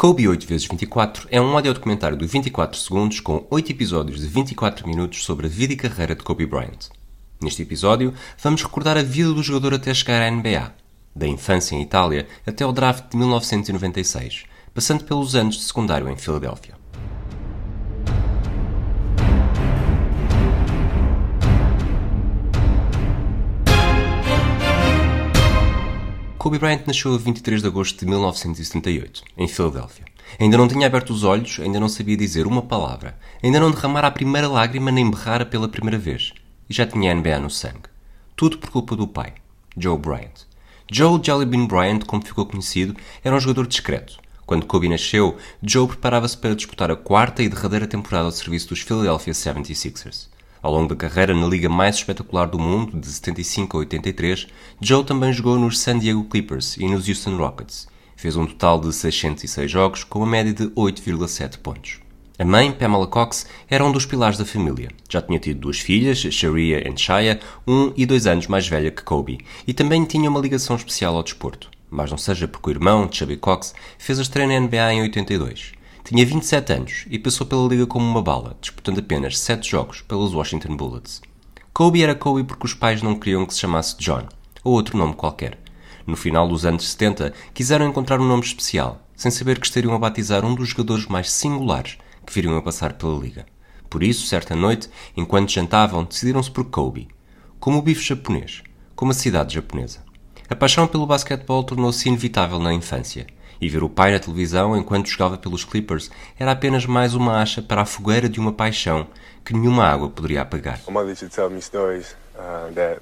Kobe 8x24 é um audiodocumentário de 24 segundos com 8 episódios de 24 minutos sobre a vida e carreira de Kobe Bryant. Neste episódio, vamos recordar a vida do jogador até chegar à NBA, da infância em Itália até o draft de 1996, passando pelos anos de secundário em Filadélfia. Kobe Bryant nasceu a 23 de agosto de 1978, em Filadélfia. Ainda não tinha aberto os olhos, ainda não sabia dizer uma palavra, ainda não derramara a primeira lágrima nem berrara pela primeira vez. E já tinha NBA no sangue. Tudo por culpa do pai, Joe Bryant. Joe Jellybean Bryant, como ficou conhecido, era um jogador discreto. Quando Kobe nasceu, Joe preparava-se para disputar a quarta e derradeira temporada ao serviço dos Philadelphia 76ers. Ao longo da carreira na liga mais espetacular do mundo, de 75 a 83, Joe também jogou nos San Diego Clippers e nos Houston Rockets. Fez um total de 606 jogos, com uma média de 8,7 pontos. A mãe, Pamela Cox, era um dos pilares da família. Já tinha tido duas filhas, Sharia e Shaya, um e dois anos mais velha que Kobe, e também tinha uma ligação especial ao desporto. Mas não seja porque o irmão, Chubby Cox, fez a estreia na NBA em 82. Tinha 27 anos e passou pela liga como uma bala, disputando apenas 7 jogos pelos Washington Bullets. Kobe era Kobe porque os pais não queriam que se chamasse John, ou outro nome qualquer. No final dos anos 70, quiseram encontrar um nome especial, sem saber que estariam a batizar um dos jogadores mais singulares que viriam a passar pela liga. Por isso, certa noite, enquanto jantavam, decidiram-se por Kobe, como o bife japonês, como a cidade japonesa. A paixão pelo basquetebol tornou-se inevitável na infância e ver o pai na televisão enquanto jogava pelos Clippers era apenas mais uma acha para a fogueira de uma paixão que nenhuma água poderia apagar. My mother used to tell me stories uh, that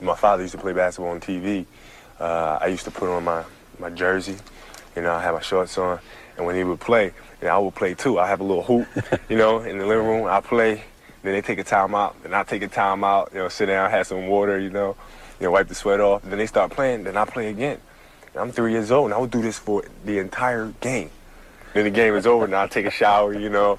my father used to play basketball on TV. Uh, I used to put on my, my jersey, you know, I my shorts on, and when he would play, you know, I would play too. I have a little hoop, you know, in the living room. I play, then they take a time out, then I take a time out, you know, sit down, have some water, you know, you know, wipe the sweat off. Then they start playing, then I play again. I'm three years old and I would do this for the entire game. Then the game is over and I take a shower, you know.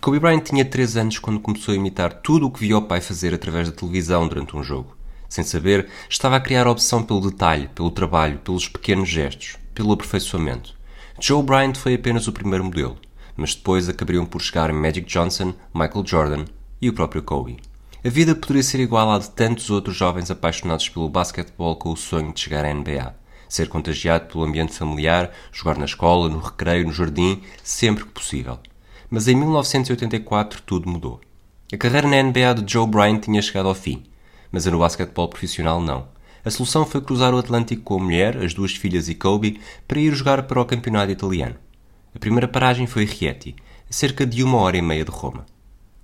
Kobe Bryant tinha 3 anos quando começou a imitar tudo o que via o pai fazer através da televisão durante um jogo. Sem saber, estava a criar opção pelo detalhe, pelo trabalho, pelos pequenos gestos, pelo aperfeiçoamento. Joe Bryant foi apenas o primeiro modelo, mas depois acabariam por chegar Magic Johnson, Michael Jordan e o próprio Kobe. A vida poderia ser igual à de tantos outros jovens apaixonados pelo basquetebol com o sonho de chegar à NBA. Ser contagiado pelo ambiente familiar, jogar na escola, no recreio, no jardim, sempre que possível. Mas em 1984 tudo mudou. A carreira na NBA de Joe Bryant tinha chegado ao fim, mas no basquetebol profissional não. A solução foi cruzar o Atlântico com a mulher, as duas filhas e Kobe para ir jogar para o campeonato italiano. A primeira paragem foi Rieti, a cerca de uma hora e meia de Roma.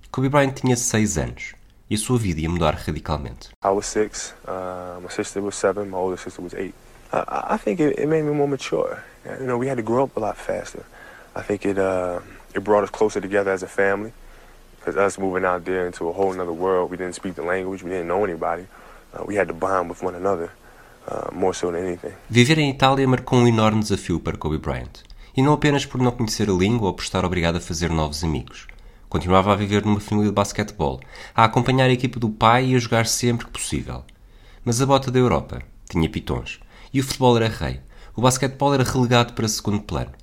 Kobe Bryant tinha seis anos e a sua vida ia mudar radicalmente. I was six, uh, my sister was seven, my older sister was eight. Uh, I think it, it, made me more mature. You know, we had to grow up a lot faster. I think it uh, it brought us closer together as a family. Because us moving out there into a whole other world, we didn't speak the language, we didn't know anybody. Uh, we had to bond with one another, uh, more so than anything. Viver em Itália marcou um enorme desafio para Kobe Bryant. E não apenas por não conhecer a língua ou por estar obrigado a fazer novos amigos. Continuava a viver numa família de basquetebol, a acompanhar a equipa do pai e a jogar sempre que possível. Mas a bota da Europa tinha pitons. E o futebol era rei. O basquetebol era relegado para segundo plano.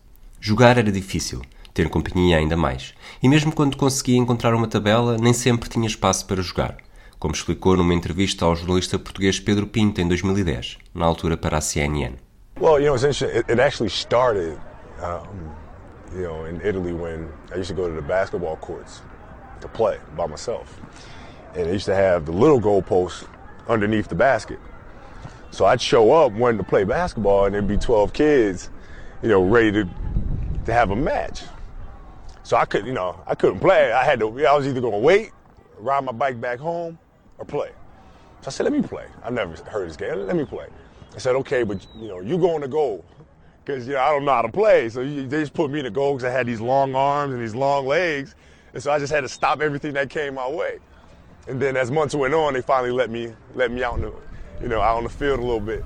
Jogar era difícil, ter companhia ainda mais. E mesmo quando conseguia encontrar uma tabela, nem sempre tinha espaço para jogar. Como explicou numa entrevista ao jornalista português Pedro Pinto em 2010, na altura para a CNN. Well, you know, it's interesting. It, it actually started um, you know, in Italy when I used to go to the basketball courts to play by myself. And they used to have the little goalposts underneath the basket. So I'd show up wanting to play basketball and there'd be 12 kids, you know, ready to, to have a match. So I could, you know, I couldn't play. I had to, I was either going to wait, ride my bike back home, or play. So I said, let me play. I've never heard this game. Let me play. I said, okay, but, you know, you going to goal because you know I don't know how to play. So you, they just put me in goal because I had these long arms and these long legs, and so I just had to stop everything that came my way. And then as months went on, they finally let me let me out in the, you know, out on the field a little bit.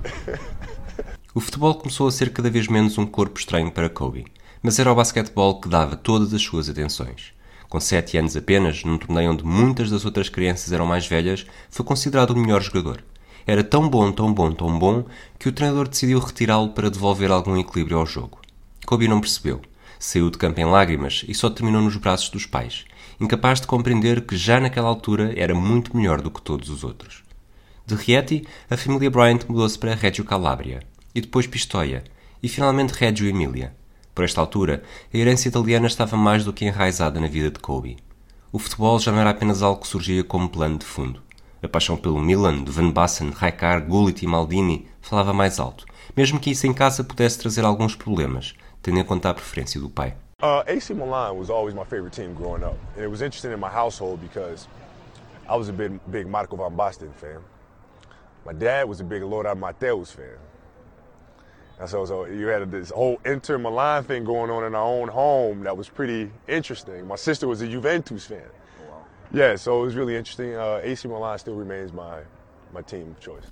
o futebol começou a ser cada vez menos um corpo estranho para Kobe, mas era o basquetebol que dava todas as suas atenções. Com 7 anos apenas, num torneio onde muitas das outras crianças eram mais velhas, foi considerado o melhor jogador. Era tão bom, tão bom, tão bom, que o treinador decidiu retirá-lo para devolver algum equilíbrio ao jogo. Kobe não percebeu. Saiu de campo em lágrimas e só terminou nos braços dos pais, incapaz de compreender que já naquela altura era muito melhor do que todos os outros. De Rieti, a família Bryant mudou-se para Reggio Calabria, e depois Pistoia, e finalmente Reggio Emília. Por esta altura, a herança italiana estava mais do que enraizada na vida de Kobe. O futebol já não era apenas algo que surgia como plano de fundo. A paixão pelo Milan, de Van Basten, Rijkaard, Gullit e Maldini falava mais alto, mesmo que isso em casa pudesse trazer alguns problemas, tendo em conta a preferência do pai. Uh, AC Milan was always my favorite team growing up, and it was interesting in my household because I was a big, big Marco van Basten fan. My dad was a big Lothar Matthäus fan. And so, so you had this whole Inter Milan thing going on in our own home that was pretty interesting. My sister was a Juventus fan.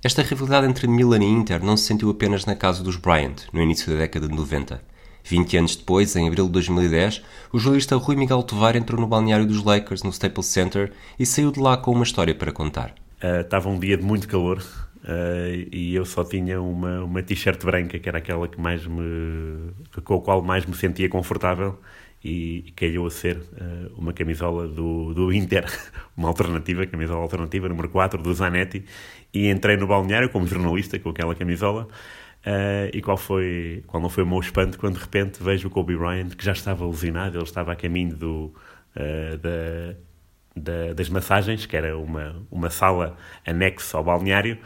Esta rivalidade entre Milan e Inter não se sentiu apenas na casa dos Bryant, no início da década de 90. 20 anos depois, em abril de 2010, o jornalista Rui Miguel Tovar entrou no balneário dos Lakers, no Staples Center, e saiu de lá com uma história para contar. Uh, estava um dia de muito calor uh, e eu só tinha uma, uma t-shirt branca, que era aquela que mais me, com a qual mais me sentia confortável, e, calhou a ser uh, uma camisola do, do Inter, uma alternativa, camisola alternativa, número 4, do Zanetti, e entrei no balneário como jornalista com aquela camisola. Uh, e qual foi, qual não foi o meu espanto quando de repente vejo o Kobe Bryant que já estava alucinado, ele estava a caminho do, uh, da, da, das massagens, que era uma, uma sala anexa ao balneário,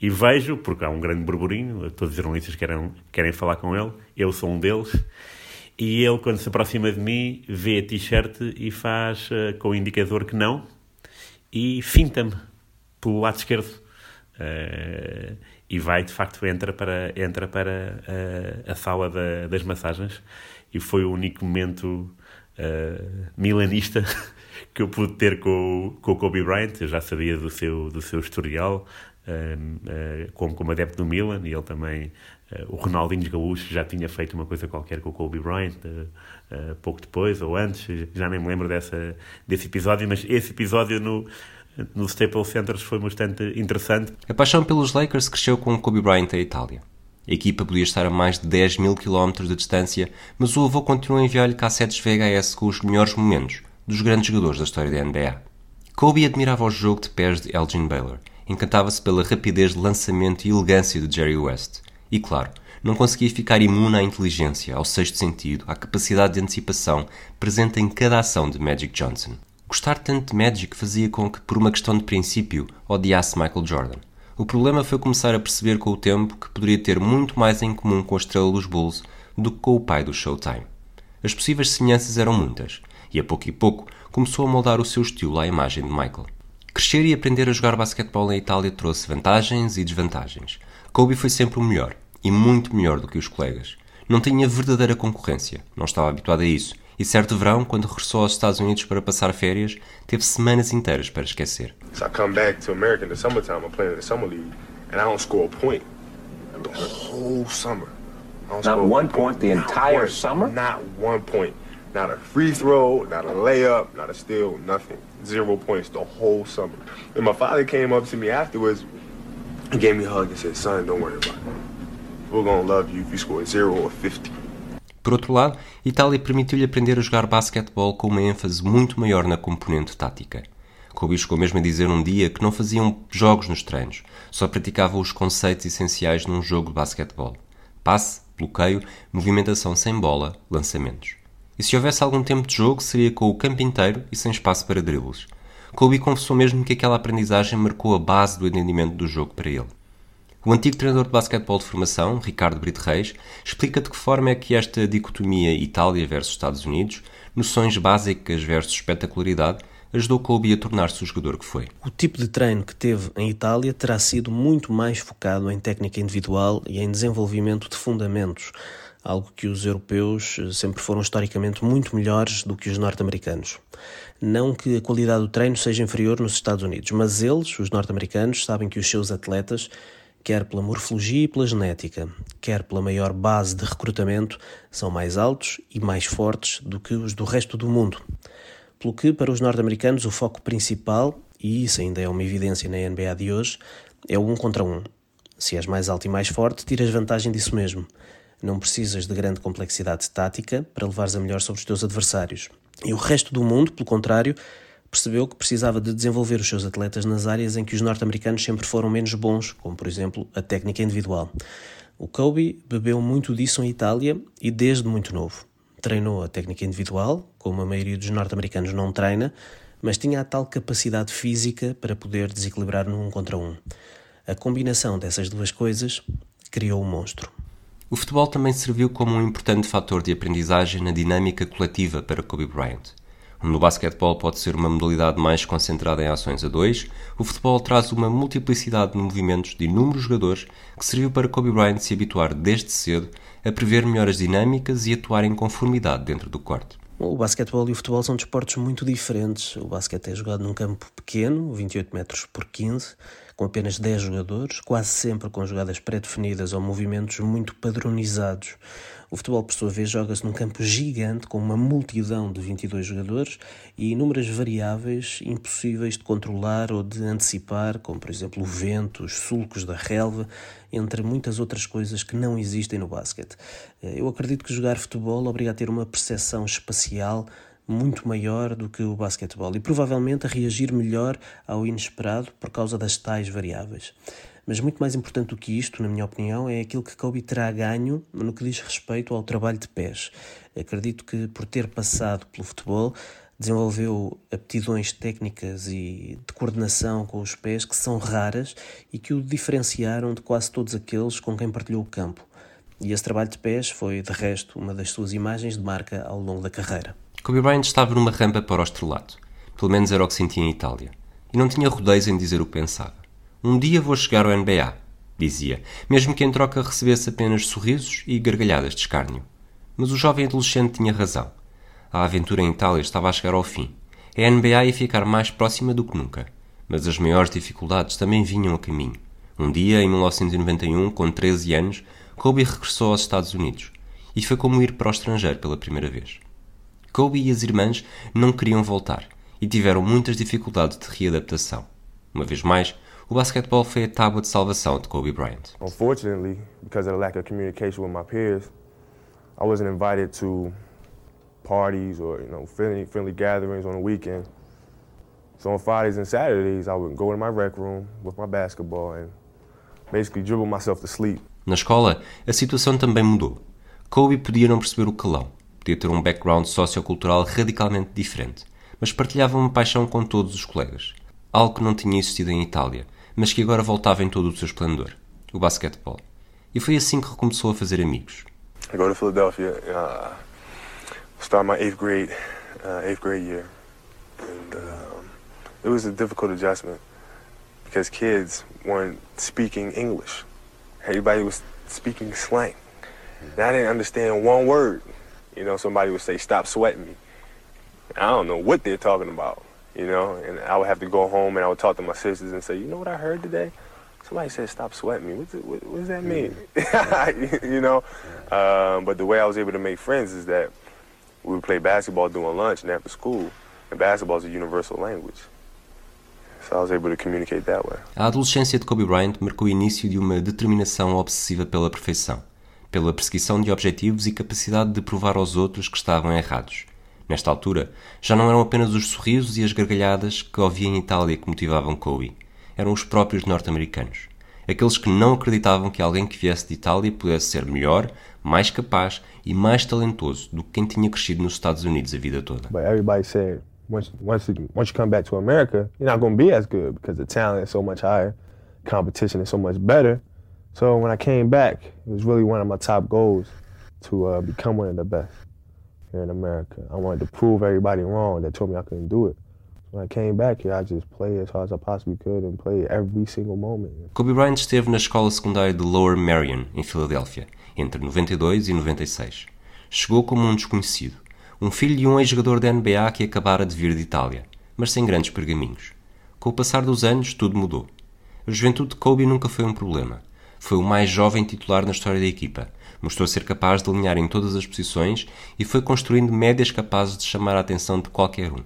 e vejo, porque há um grande burburinho, todos os jornalistas querem, querem falar com ele, eu sou um deles, e ele, quando se aproxima de mim, vê a t-shirt e faz uh, com o indicador que não, e finta-me pelo lado esquerdo. Uh, e vai, de facto, entra para, entra para a, a sala da, das massagens e foi o único momento uh, milanista que eu pude ter com, com o Kobe Bryant. Eu já sabia do seu, do seu historial uh, uh, como, como adepto do Milan e ele também, o Ronaldinho Gaúcho já tinha feito uma coisa qualquer com o Kobe Bryant pouco depois ou antes, já nem me lembro dessa, desse episódio, mas esse episódio no no Staples Center foi bastante interessante. A paixão pelos Lakers cresceu com Kobe Bryant à Itália. A equipa podia estar a mais de 10 mil quilómetros de distância, mas o avô continuou a enviar-lhe cassetes VHS com os melhores momentos dos grandes jogadores da história da NBA. Kobe admirava o jogo de pés de Elgin Baylor, encantava-se pela rapidez de lançamento e elegância de Jerry West. E claro, não conseguia ficar imune à inteligência, ao sexto sentido, à capacidade de antecipação presente em cada ação de Magic Johnson. Gostar tanto de Magic fazia com que, por uma questão de princípio, odiasse Michael Jordan. O problema foi começar a perceber com o tempo que poderia ter muito mais em comum com a estrela dos Bulls do que com o pai do Showtime. As possíveis semelhanças eram muitas, e a pouco e pouco começou a moldar o seu estilo à imagem de Michael. Crescer e aprender a jogar basquetebol na Itália trouxe vantagens e desvantagens. Kobe foi sempre o melhor, e muito melhor do que os colegas. Não tinha verdadeira concorrência, não estava habituado a isso, e certo verão, quando regressou aos Estados Unidos para passar férias, teve semanas inteiras para esquecer. So I come back to America in the summertime, I'm playing in the summer league, and I don't score a point the whole summer. Not one point the entire summer? Not one point. Not a free throw, not a layup, not a steal, nothing. Zero points the whole summer. And my father came up to me afterwards and gave me a hug and said, son, don't worry about it. We're to love you if you score zero or 50. Por outro lado, Itália permitiu-lhe aprender a jogar basquetebol com uma ênfase muito maior na componente tática. Kobe chegou mesmo a dizer um dia que não faziam jogos nos treinos, só praticavam os conceitos essenciais num jogo de basquetebol. Passe, bloqueio, movimentação sem bola, lançamentos. E se houvesse algum tempo de jogo, seria com o campo inteiro e sem espaço para dribles. Kobe confessou mesmo que aquela aprendizagem marcou a base do entendimento do jogo para ele. O antigo treinador de basquetebol de formação, Ricardo Brito Reis, explica de que forma é que esta dicotomia Itália versus Estados Unidos, noções básicas versus espetacularidade, ajudou Kobe a tornar-se o jogador que foi. O tipo de treino que teve em Itália terá sido muito mais focado em técnica individual e em desenvolvimento de fundamentos, algo que os europeus eh, sempre foram historicamente muito melhores do que os norte-americanos. Não que a qualidade do treino seja inferior nos Estados Unidos, mas eles, os norte-americanos, sabem que os seus atletas quer pela morfologia e pela genética, quer pela maior base de recrutamento, são mais altos e mais fortes do que os do resto do mundo. Pelo que, para os norte-americanos, o foco principal, e isso ainda é uma evidência na NBA de hoje, é o um contra um. Se és mais alto e mais forte, tiras vantagem disso mesmo. Não precisas de grande complexidade tática para levares a melhor sobre os teus adversários. E o resto do mundo, pelo contrário, percebeu que precisava de desenvolver os seus atletas nas áreas em que os norte-americanos sempre foram menos bons, como por exemplo a técnica individual. O Kobe bebeu muito disso em Itália e desde muito novo. Treinou a técnica individual, como a maioria dos norte-americanos não treina, mas tinha a tal capacidade física para poder desequilibrar num um contra um. A combinação dessas duas coisas criou o um monstro. O futebol também serviu como um importante fator de aprendizagem na dinâmica coletiva para Kobe Bryant. No basquetebol pode ser uma modalidade mais concentrada em ações a dois, o futebol traz uma multiplicidade de movimentos de inúmeros jogadores que serviu para Kobe Bryant se habituar desde cedo a prever melhores dinâmicas e atuar em conformidade dentro do corte. O basquetebol e o futebol são desportos muito diferentes. O basquete é jogado num campo pequeno, 28 metros por 15, com apenas 10 jogadores, quase sempre com jogadas pré-definidas ou movimentos muito padronizados. O futebol, por sua vez, joga-se num campo gigante com uma multidão de 22 jogadores e inúmeras variáveis impossíveis de controlar ou de antecipar, como por exemplo o vento, os sulcos da relva, entre muitas outras coisas que não existem no basquete. Eu acredito que jogar futebol obriga a ter uma percepção espacial muito maior do que o basquetebol e provavelmente a reagir melhor ao inesperado por causa das tais variáveis. Mas muito mais importante do que isto, na minha opinião, é aquilo que Kobe terá ganho no que diz respeito ao trabalho de pés. Acredito que por ter passado pelo futebol, desenvolveu aptidões técnicas e de coordenação com os pés que são raras e que o diferenciaram de quase todos aqueles com quem partilhou o campo. E esse trabalho de pés foi, de resto, uma das suas imagens de marca ao longo da carreira. Kobe Bryant estava numa rampa para o estrelato. Pelo menos era o que sentia em Itália. E não tinha rodeios em dizer o que pensava. Um dia vou chegar ao NBA, dizia, mesmo que em troca recebesse apenas sorrisos e gargalhadas de escárnio. Mas o jovem adolescente tinha razão. A aventura em Itália estava a chegar ao fim. A NBA ia ficar mais próxima do que nunca. Mas as maiores dificuldades também vinham a caminho. Um dia, em 1991, com 13 anos, Kobe regressou aos Estados Unidos. E foi como ir para o estrangeiro pela primeira vez. Kobe e as irmãs não queriam voltar e tiveram muitas dificuldades de readaptação. Uma vez mais, o basquetebol foi a tábua de salvação de Kobe Bryant. Unfortunately, because of the lack of communication with my peers, I wasn't invited to parties or you know friendly, friendly gatherings on the weekend. So on Fridays and Saturdays, I would go in my rec room with my basketball and basically dribble myself to sleep. Na escola, a situação também mudou. Kobe podia não perceber o calão, podia ter um background sociocultural radicalmente diferente, mas partilhava uma paixão com todos os colegas. Algo que não tinha existido em Itália, mas que agora voltava em todo o seu esplendor: o basquetebol. E foi assim que recomeçou a fazer amigos. I go to Philadelphia, uh, start my eighth grade, uh, eighth grade year, and um, it was a difficult adjustment because kids weren't speaking English. Everybody was speaking slang, and I didn't understand one word. You know, somebody would say, "Stop sweating me." I don't know what they're talking about. You know, and I would have to go home and I would talk to my sisters and say, "You know what I heard today?" Somebody said, "Stop sweating me." What's it, what, what, does that mean? you know, um, but the way I was able to make friends is that we would play basketball during lunch and after school, and basketball is a universal language. So I was able to communicate that way. A adolescência de Kobe Bryant marcou o início de uma determinação obsessiva pela perfeição, pela perseguição de objetivos e capacidade de provar aos outros que estavam errados. Nesta altura, já não eram apenas os sorrisos e as gargalhadas que ouvia em Itália que motivavam Kobe, eram os próprios norte-americanos. Aqueles que não acreditavam que alguém que viesse de Itália pudesse ser melhor, mais capaz e mais talentoso do que quem tinha crescido nos Estados Unidos a vida toda. But everybody said, once, once you come back to America, you're not going to be as good because the talent is so much higher, competition is so much better. So when I came back, it was really one of my top goals to uh, become one of the best here in America. I wanted to prove everybody wrong that told me I couldn't do it. When I came back here, I just played as hard as I possibly could and played every single moment. Kobe Bryant esteve na escola secundária de Lower Merion, em Filadélfia, entre 92 e 96. Chegou como um desconhecido, um filho de um ex-jogador da NBA que acabara de vir de Itália, mas sem grandes pergaminhos. Com o passar dos anos, tudo mudou. A juventude de Kobe nunca foi um problema. Foi o mais jovem titular na história da equipa. Mostrou ser capaz de alinhar em todas as posições e foi construindo médias capazes de chamar a atenção de qualquer um.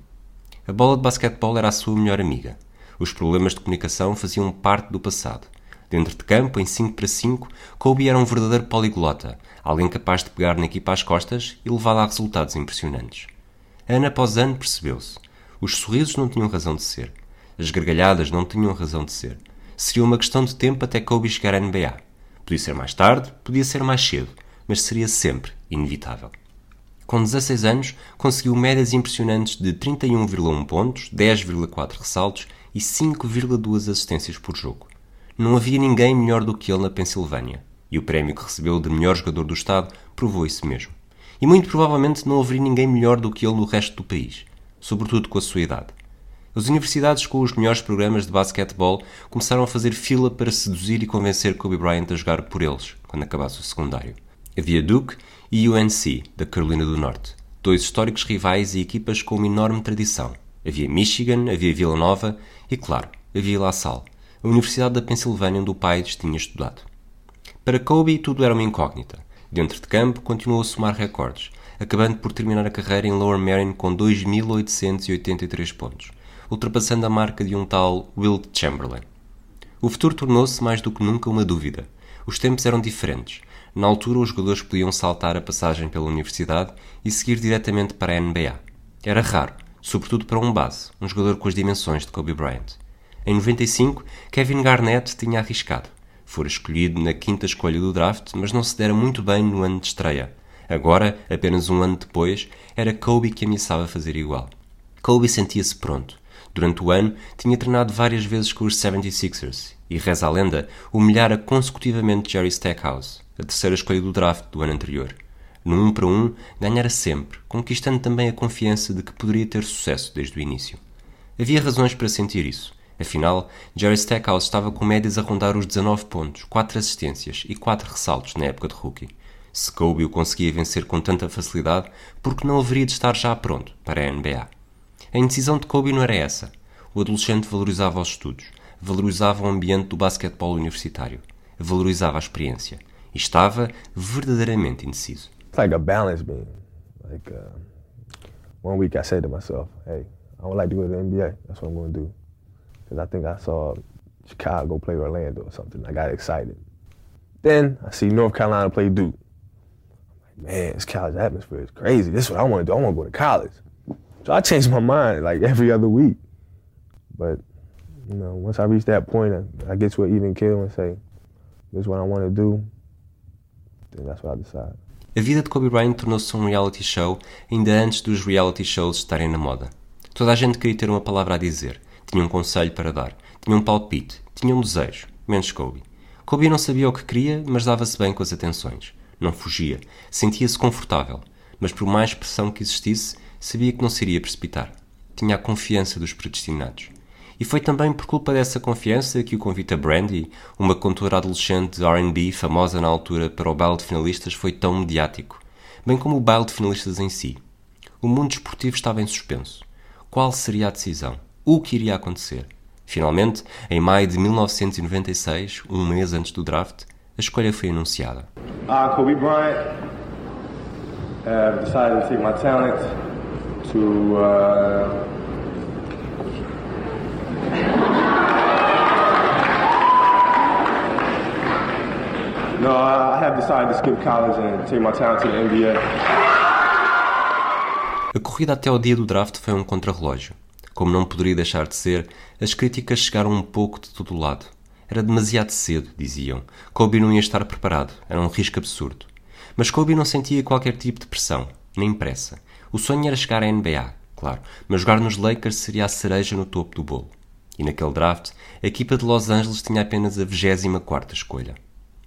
A bola de basquetebol era a sua melhor amiga. Os problemas de comunicação faziam parte do passado. Dentro de campo, em 5 para 5, Kobe era um verdadeiro poliglota, alguém capaz de pegar na equipa às costas e levá-la a resultados impressionantes. Ano após ano percebeu-se. Os sorrisos não tinham razão de ser. As gargalhadas não tinham razão de ser. Seria uma questão de tempo até Kobe chegar à NBA. Podia ser mais tarde, podia ser mais cedo, mas seria sempre inevitável. Com 16 anos, conseguiu médias impressionantes de 31,1 pontos, 10,4 ressaltos e 5,2 assistências por jogo. Não havia ninguém melhor do que ele na Pensilvânia, e o prémio que recebeu de melhor jogador do Estado provou isso mesmo. E muito provavelmente não haveria ninguém melhor do que ele no resto do país, sobretudo com a sua idade. As universidades com os melhores programas de basquetebol começaram a fazer fila para seduzir e convencer Kobe Bryant a jogar por eles, quando acabasse o secundário. Havia Duke e UNC, da Carolina do Norte, dois históricos rivais e equipas com uma enorme tradição. Havia Michigan, havia Villanova e, claro, havia La Salle, a Universidade da Pensilvânia onde o pai tinha estudado. Para Kobe tudo era uma incógnita. Dentro de campo continuou a somar recordes, acabando por terminar a carreira em Lower Merion com 2.883 pontos ultrapassando a marca de um tal Wilt Chamberlain. O futuro tornou-se mais do que nunca uma dúvida. Os tempos eram diferentes. Na altura, os jogadores podiam saltar a passagem pela universidade e seguir diretamente para a NBA. Era raro, sobretudo para um base, um jogador com as dimensões de Kobe Bryant. Em 95, Kevin Garnett tinha arriscado. Fora escolhido na quinta escolha do draft, mas não se dera muito bem no ano de estreia. Agora, apenas um ano depois, era Kobe que ameaçava fazer igual. Kobe sentia-se pronto. Durante o ano, tinha treinado várias vezes com os 76ers e, reza a lenda, humilhara consecutivamente Jerry Stackhouse, a terceira escolha do draft do ano anterior. No 1 um para 1, um, ganhara sempre, conquistando também a confiança de que poderia ter sucesso desde o início. Havia razões para sentir isso. Afinal, Jerry Stackhouse estava com médias a rondar os 19 pontos, 4 assistências e 4 ressaltos na época de rookie. Se Kobe o conseguia vencer com tanta facilidade, porque não haveria de estar já pronto para a NBA? A indecisão de Kobe não era essa. O adolescente valorizava os estudos, valorizava o ambiente do basquetebol universitário, valorizava a experiência e estava verdadeiramente indeciso. It's like a balance beam. Like uh, one week I said to myself, "Hey, I would like to go to the NBA. That's what I'm going to do." Because I think I saw Chicago play Orlando or something. I got excited. Then I see North Carolina play Duke. I'm like, man, this college atmosphere is crazy. This is what I want to do. I want to go to college. So I changed my mind like every other week. But, you know, once I reach that point, I, get to an even kill and say, this is what I want to do, then that's what I decide. A vida de Kobe Bryant tornou-se um reality show ainda antes dos reality shows estarem na moda. Toda a gente queria ter uma palavra a dizer, tinha um conselho para dar, tinha um palpite, tinha um desejo, menos Kobe. Kobe não sabia o que queria, mas dava-se bem com as atenções. Não fugia, sentia-se confortável, mas por mais pressão que existisse, sabia que não se iria precipitar. Tinha a confiança dos predestinados. E foi também por culpa dessa confiança que o convite a Brandy, uma cantora adolescente de R&B famosa na altura para o baile de finalistas, foi tão mediático, bem como o baile de finalistas em si. O mundo esportivo estava em suspenso. Qual seria a decisão? O que iria acontecer? Finalmente, em maio de 1996, um mês antes do draft, a escolha foi anunciada. Uh, Kobe Bryant have decided to take my to uh, No, I have decided to skip college and take my talent to the NBA. A corrida até ao dia do draft foi um contrarrelógio. Como não poderia deixar de ser, as críticas chegaram um pouco de todo lado. Era demasiado cedo, diziam. Kobe não ia estar preparado. Era um risco absurdo. Mas Kobe não sentia qualquer tipo de pressão, nem pressa. O sonho era chegar à NBA, claro, mas jogar nos Lakers seria a cereja no topo do bolo. E naquele draft, a equipa de Los Angeles tinha apenas a 24 escolha.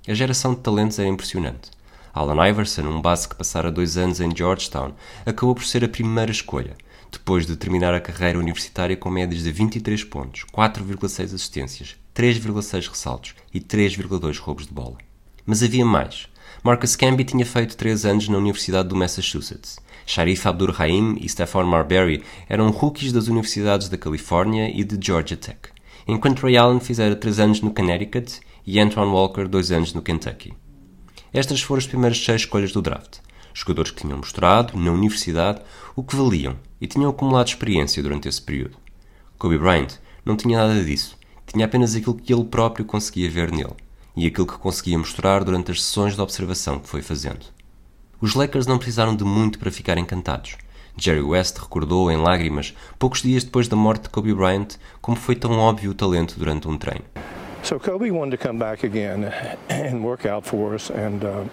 A geração de talentos era impressionante. Alan Iverson, um base que passara dois anos em Georgetown, acabou por ser a primeira escolha, depois de terminar a carreira universitária com médias de 23 pontos, 4,6 assistências, 3,6 ressaltos e 3,2 roubos de bola. Mas havia mais. Marcus Camby tinha feito 3 anos na Universidade do Massachusetts Sharif Abdur-Rahim e Stephon Marbury eram rookies das universidades da Califórnia e de Georgia Tech, enquanto Ray Allen fizera 3 anos no Connecticut e Antoine Walker 2 anos no Kentucky. Estas foram as primeiras seis escolhas do draft, jogadores que tinham mostrado, na universidade, o que valiam e tinham acumulado experiência durante esse período. Kobe Bryant não tinha nada disso. Tinha apenas aquilo que ele próprio conseguia ver nele e aquilo que conseguia mostrar durante as sessões de observação que foi fazendo. Os Lakers não precisaram de muito para ficar encantados. Jerry West recordou em lágrimas, poucos dias depois da morte de Kobe Bryant, como foi tão óbvio o talento durante um treino. So Kobe wanted to come back again and work out for us and uh,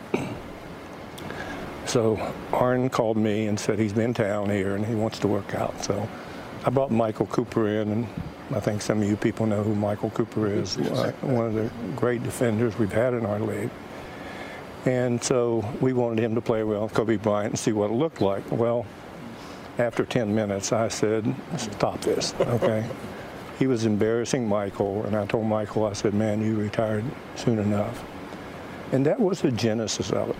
so Arn called me and said he's been town here and he wants to work out. So I brought Michael Cooper in and I think some of you people know who Michael Cooper is, uh, one of the great defenders we've had in our league. And so we wanted him to play well Kobe Bryant and see what it looked like. Well, after 10 minutes, I said, stop this, okay? he was embarrassing Michael, and I told Michael, I said, man, you retired soon enough. And that was the genesis of it.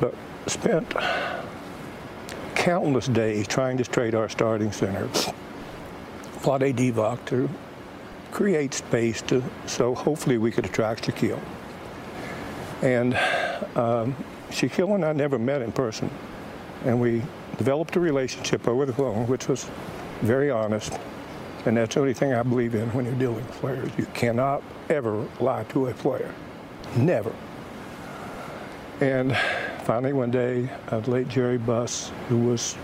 But spent countless days trying to trade our starting center, Vlade Divac, to create space to so hopefully we could attract Shaquille. And um, Shaquille and I never met in person, and we developed a relationship over the phone, which was very honest. And that's the only thing I believe in when you're dealing with players. You cannot ever lie to a player. Never. And finally, one day, uh, late Jerry Buss, who was,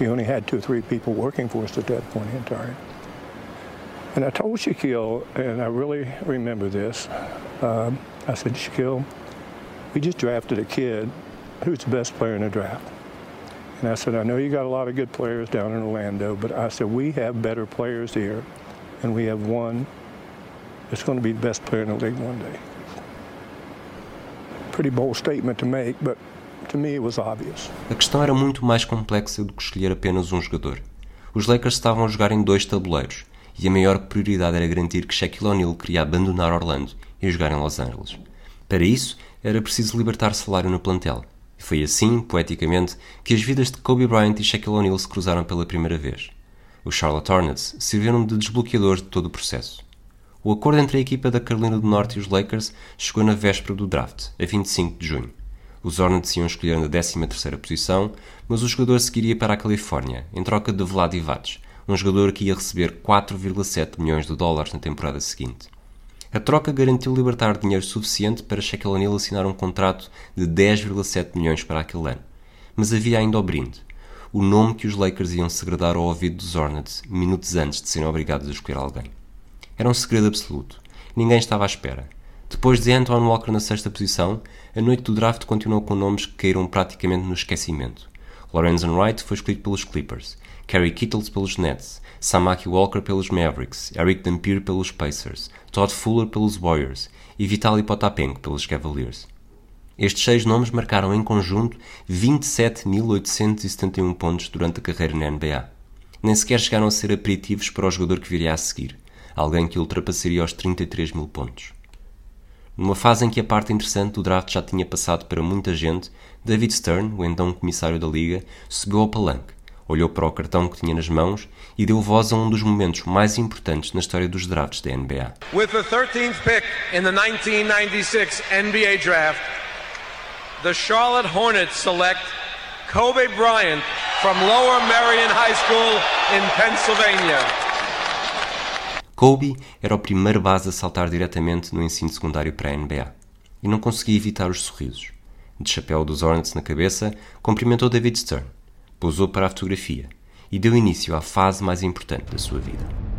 we only had two or three people working for us at that point in time. And I told Shaquille, and I really remember this, um, I said, Shaquille, we just drafted a kid who's the best player in the draft. And I said, I know you got a lot of good players down in Orlando, but I said, we have better players here, and we have one that's going to be the best player in the league one day. Pretty bold statement to make, but to me it was obvious. A questão era muito mais complexa do que escolher apenas um jogador. Os Lakers estavam a jogar em dois tabuleiros, e a maior prioridade era garantir que Shaquille O'Neal queria abandonar Orlando e jogar em Los Angeles. Para isso, era preciso libertar salário no plantel. E foi assim, poeticamente, que as vidas de Kobe Bryant e Shaquille O'Neal se cruzaram pela primeira vez. Os Charlotte Hornets serviram de desbloqueadores de todo o processo. O acordo entre a equipa da Carolina do Norte e os Lakers chegou na véspera do draft, a 25 de junho. Os Hornets iam escolher na 13ª posição, mas o jogador seguiria para a Califórnia, em troca de Vlad Ivac, um jogador que ia receber 4,7 milhões de dólares na temporada seguinte. A troca garantiu libertar dinheiro suficiente para Shaquille O'Neal assinar um contrato de 10,7 milhões para aquele ano. Mas havia ainda o brinde, o nome que os Lakers iam segredar ao ouvido dos Hornets minutos antes de serem obrigados a escolher alguém. Era um segredo absoluto. Ninguém estava à espera. Depois de Antoine Walker na sexta posição, a noite do draft continuou com nomes que caíram praticamente no esquecimento. Lorenzen Wright foi escolhido pelos Clippers, Kerry Kittles pelos Nets, Samaki Walker pelos Mavericks, Eric Dampier pelos Pacers, Todd Fuller pelos Warriors e Vitaly Potapenko pelos Cavaliers. Estes seis nomes marcaram em conjunto 27.871 pontos durante a carreira na NBA. Nem sequer chegaram a ser aperitivos para o jogador que viria a seguir, alguém que ultrapassaria os 33 mil pontos. Numa fase em que a parte interessante do draft já tinha passado para muita gente, David Stern, o então comissário da liga, subiu ao palanque, olhou para o cartão que tinha nas mãos e deu voz a um dos momentos mais importantes na história dos drafts da NBA. With the 13th pick in the 1996 NBA draft, the Charlotte Hornets select Kobe Bryant from Lower Merion High School in Pennsylvania. Kobe era o primeiro base a saltar diretamente no ensino secundário para a NBA e não conseguia evitar os sorrisos. De chapéu dos Hornets na cabeça, cumprimentou David Stern, pousou para a fotografia e deu início à fase mais importante da sua vida.